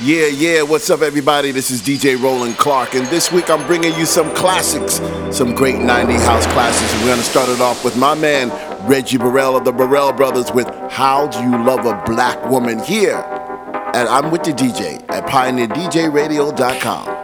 Yeah, yeah, what's up, everybody? This is DJ Roland Clark, and this week I'm bringing you some classics, some great 90 house classics. We're gonna start it off with my man, Rheji Burrell of the Burrell Brothers, with How Do You Love a Black Woman here. And I'm with the DJ at PioneerDJRadio.com.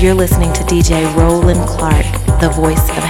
You're listening to DJ Roland Clark, the voice of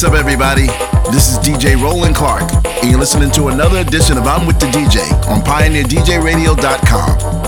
What's up, everybody? This is DJ Roland Clark, and you're listening to another edition of I'm with the DJ on PioneerDJRadio.com.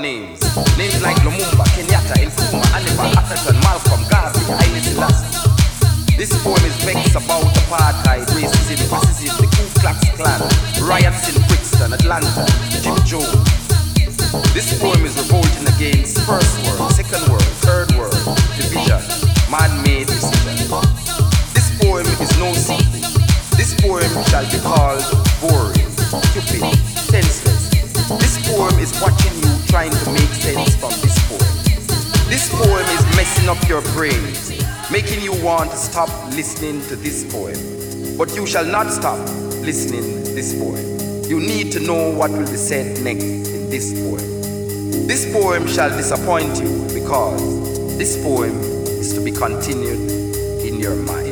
names, names like Lumumba, Kenyatta, Nkrumah, Hannibal, Akhenaton, Malcolm, Garvey, Haile Selassie. This poem is vexed about apartheid, racism, fascism, the Ku Klux Klan, riots in Brixton, Atlanta, Jim Jones. This poem is revolting against first world, second world, third world, division, man-made decision. This poem is no secret. This poem shall be called boring, stupid, senseless. This poem is watching you trying to make sense from this poem. This poem is messing up your brain, making you want to stop listening to this poem. But you shall not stop listening to this poem. You need to know what will be said next in this poem. This poem shall disappoint you because this poem is to be continued in your mind,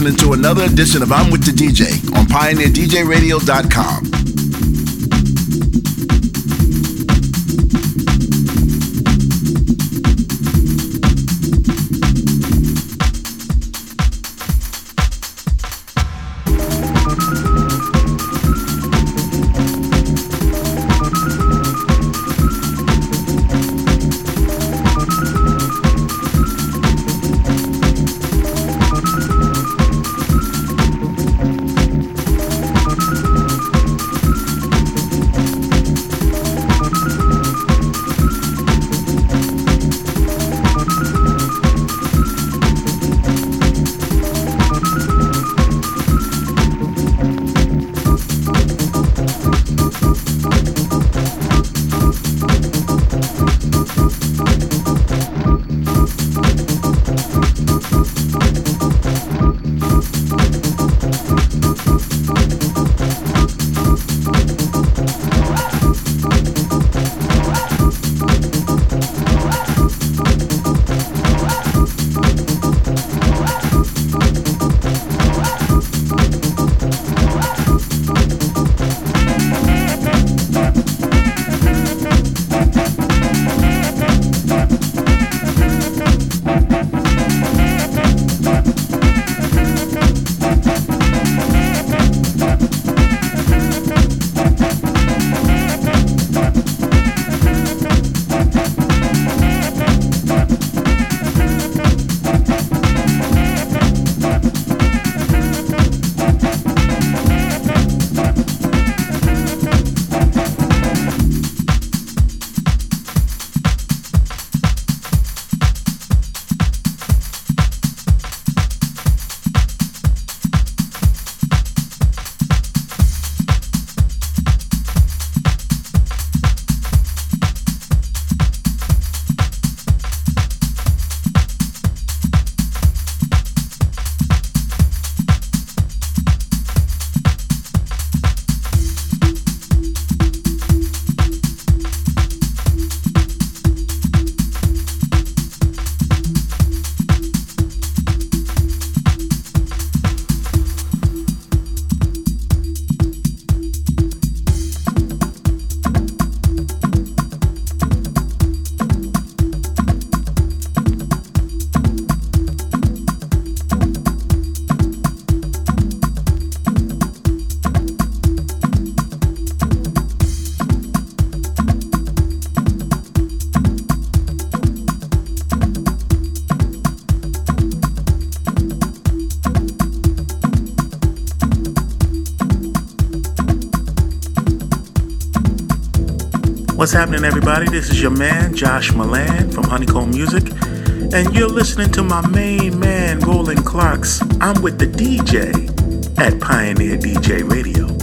listening to another edition of I'm with the DJ on PioneerDJRadio.com. What's happening, everybody? This is your man, Josh Milan from Honeycomb Music, and you're listening to my main man, Roland Clark's I'm with the DJ at Pioneer DJ Radio.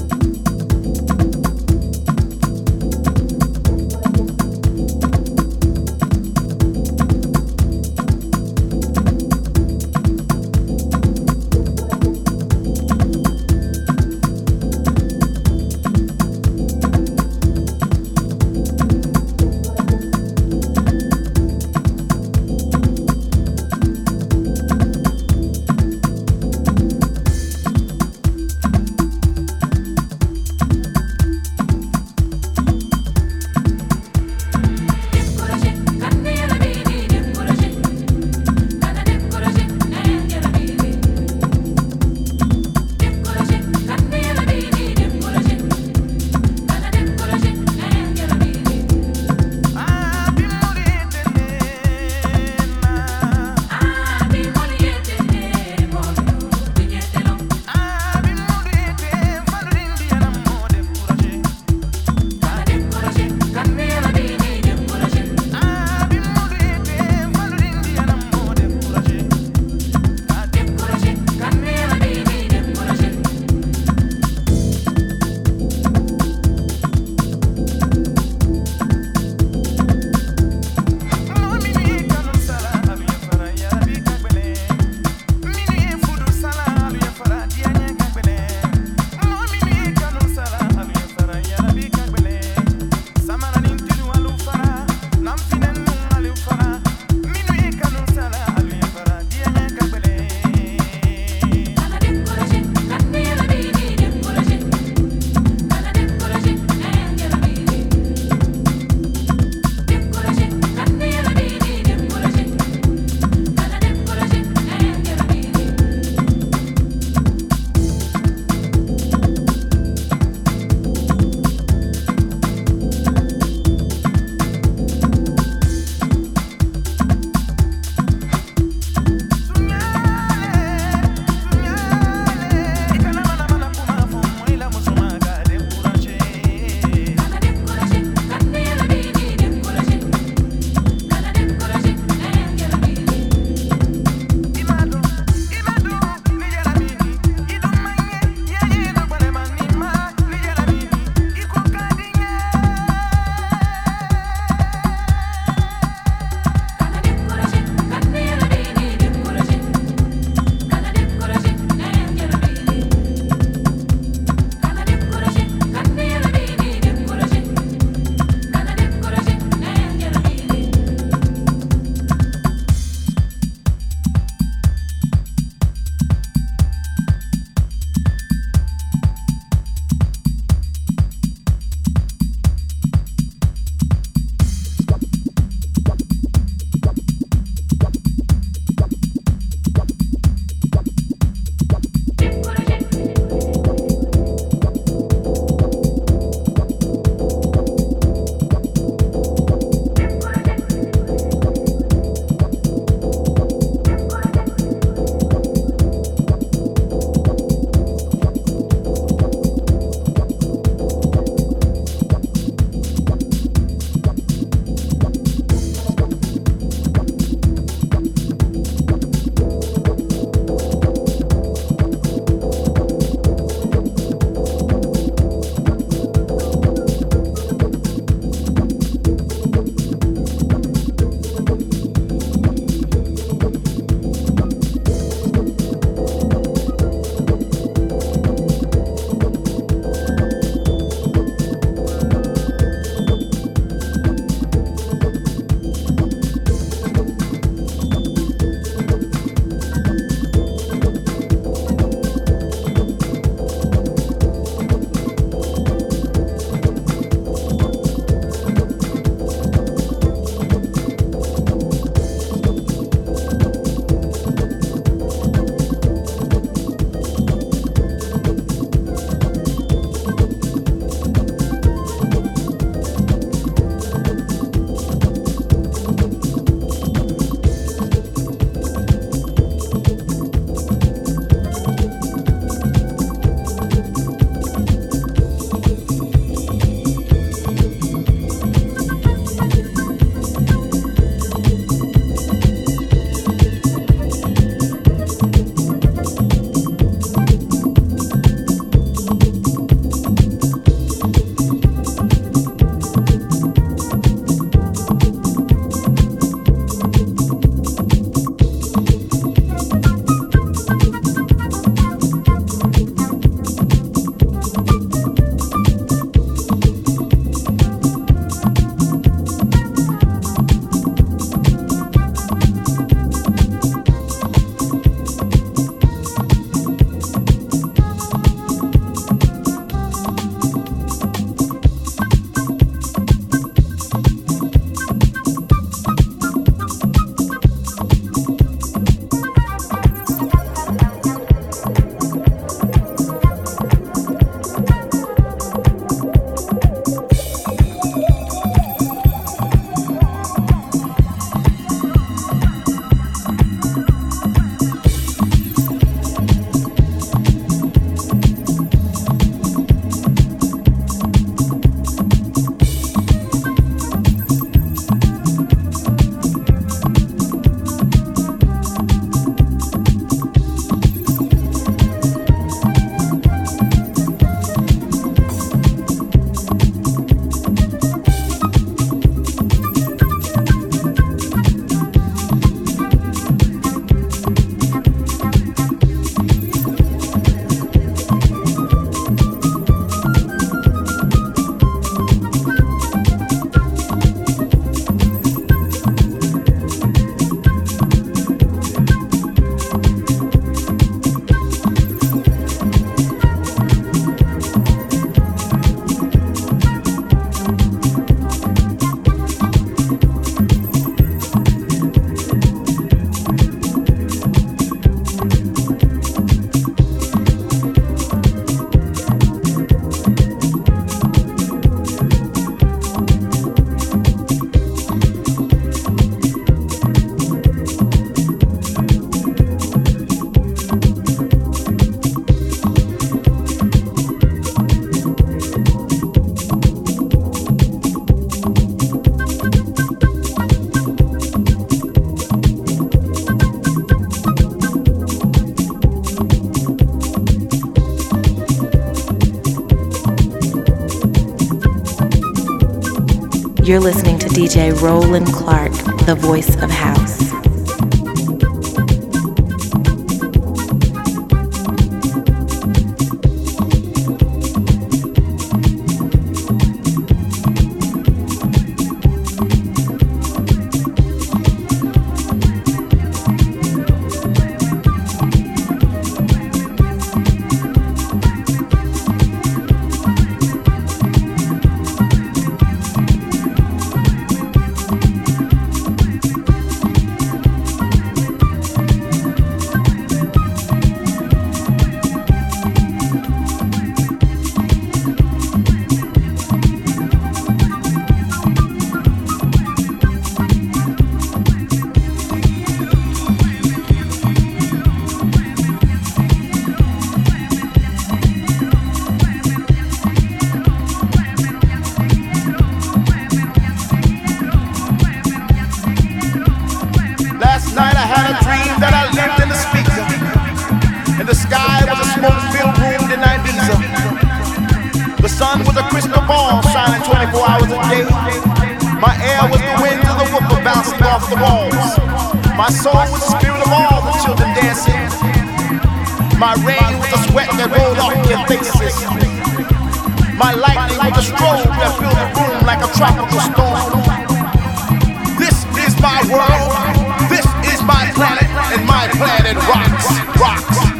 You're listening to DJ Roland Clark, the voice of house.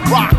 rock.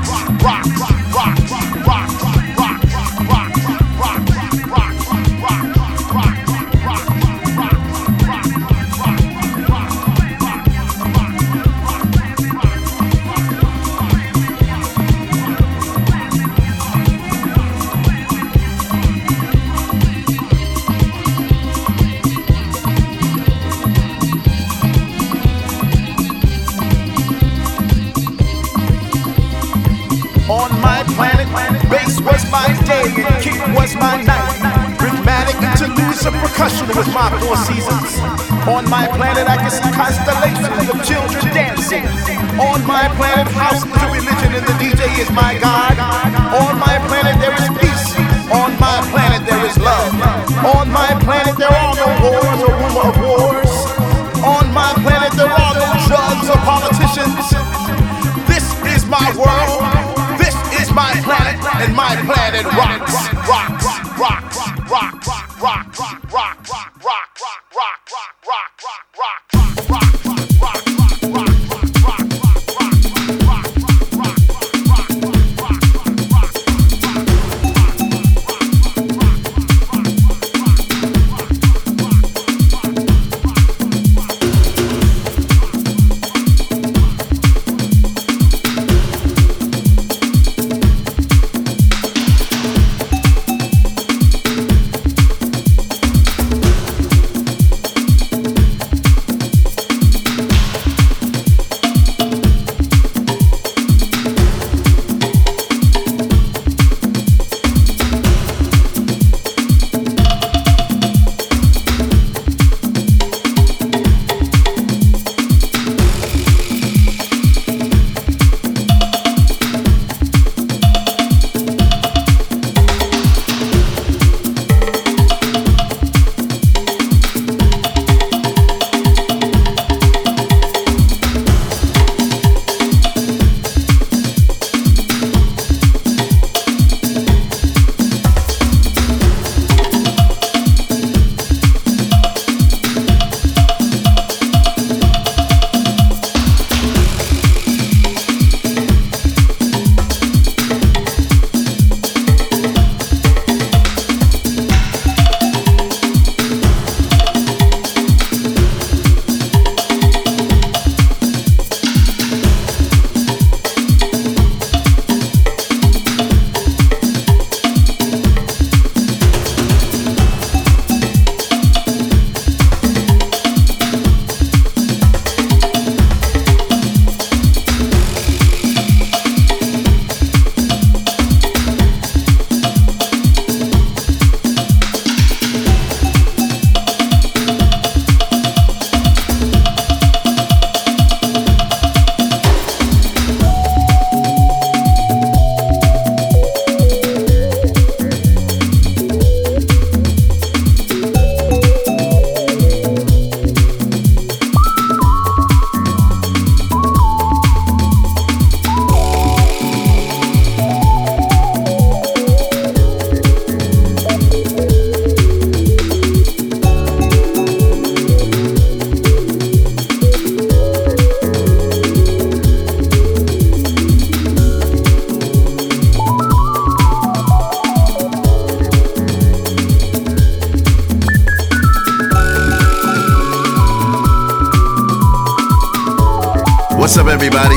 What's up, everybody?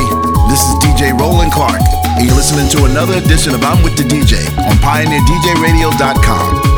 This is DJ Roland Clark, and you're listening to another edition of I'm with the DJ on PioneerDJRadio.com.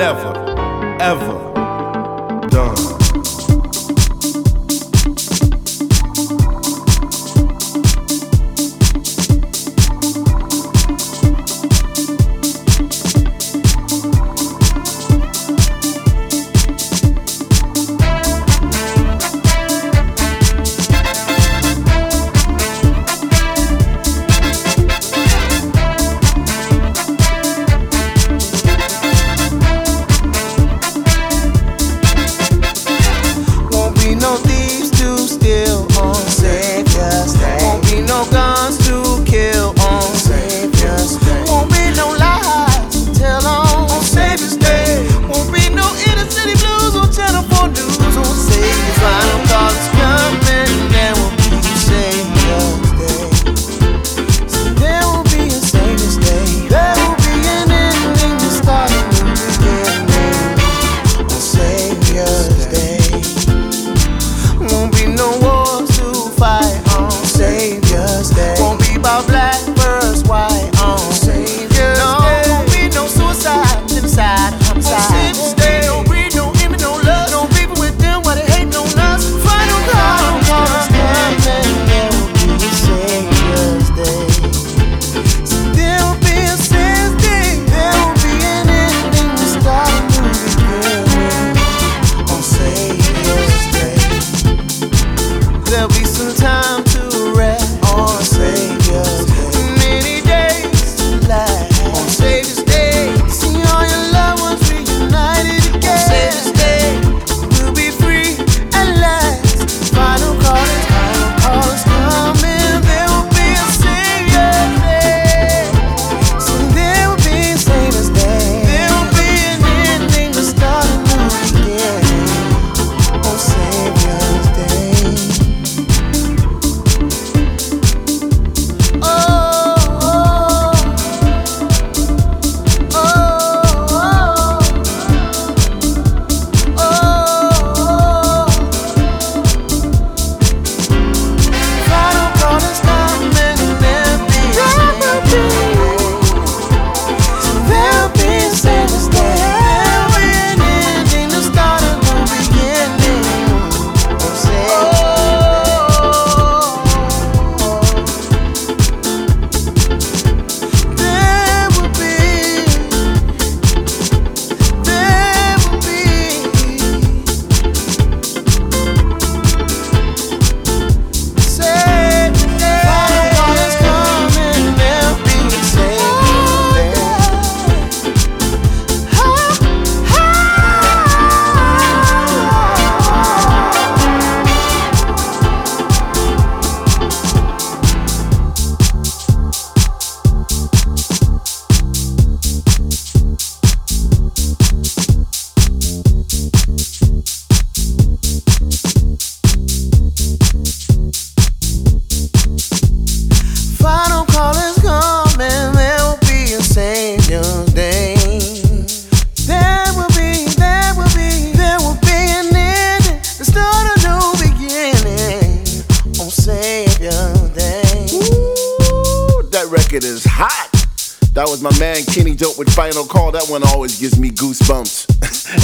never, ever.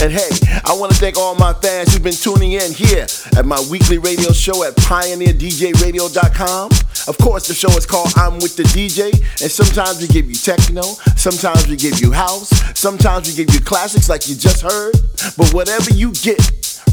And hey, I want to thank all my fans who've been tuning in here at my weekly radio show at pioneerdjradio.com. Of course, the show is called I'm with the DJ, and sometimes we give you techno, sometimes we give you house, sometimes we give you classics like you just heard. But whatever you get,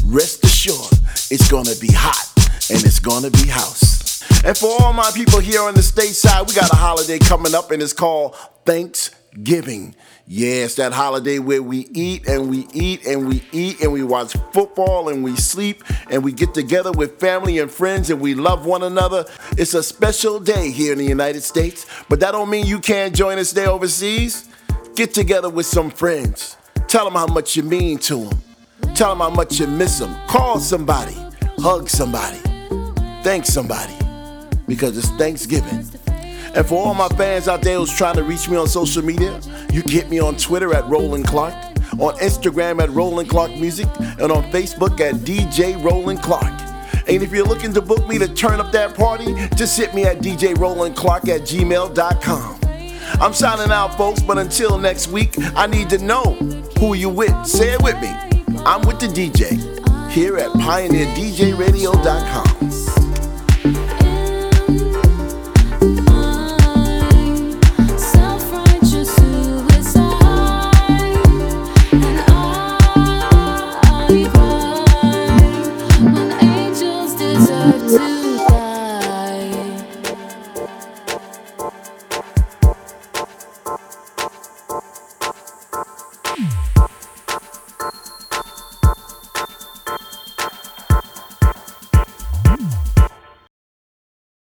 rest assured it's gonna be hot and it's gonna be house. And for all my people here on the stateside, we got a holiday coming up and it's called Thanksgiving. Yeah, it's that holiday where we eat and we eat and we eat and we watch football and we sleep and we get together with family and friends and we love one another. It's a special day here in the United States, but that don't mean you can't join us there overseas. Get together with some friends. Tell them how much you mean to them. Tell them how much you miss them. Call somebody. Hug somebody. Thank somebody because it's Thanksgiving. And for all my fans out there who's trying to reach me on social media, you can hit me on Twitter at Roland Clark, on Instagram at Roland Clark Music, and on Facebook at DJ Roland Clark. And if you're looking to book me to turn up that party, just hit me at DJ Roland Clark at gmail.com. I'm signing out, folks, but until next week, I need to know who you with. Say it with me. I'm with the DJ here at PioneerDJRadio.com.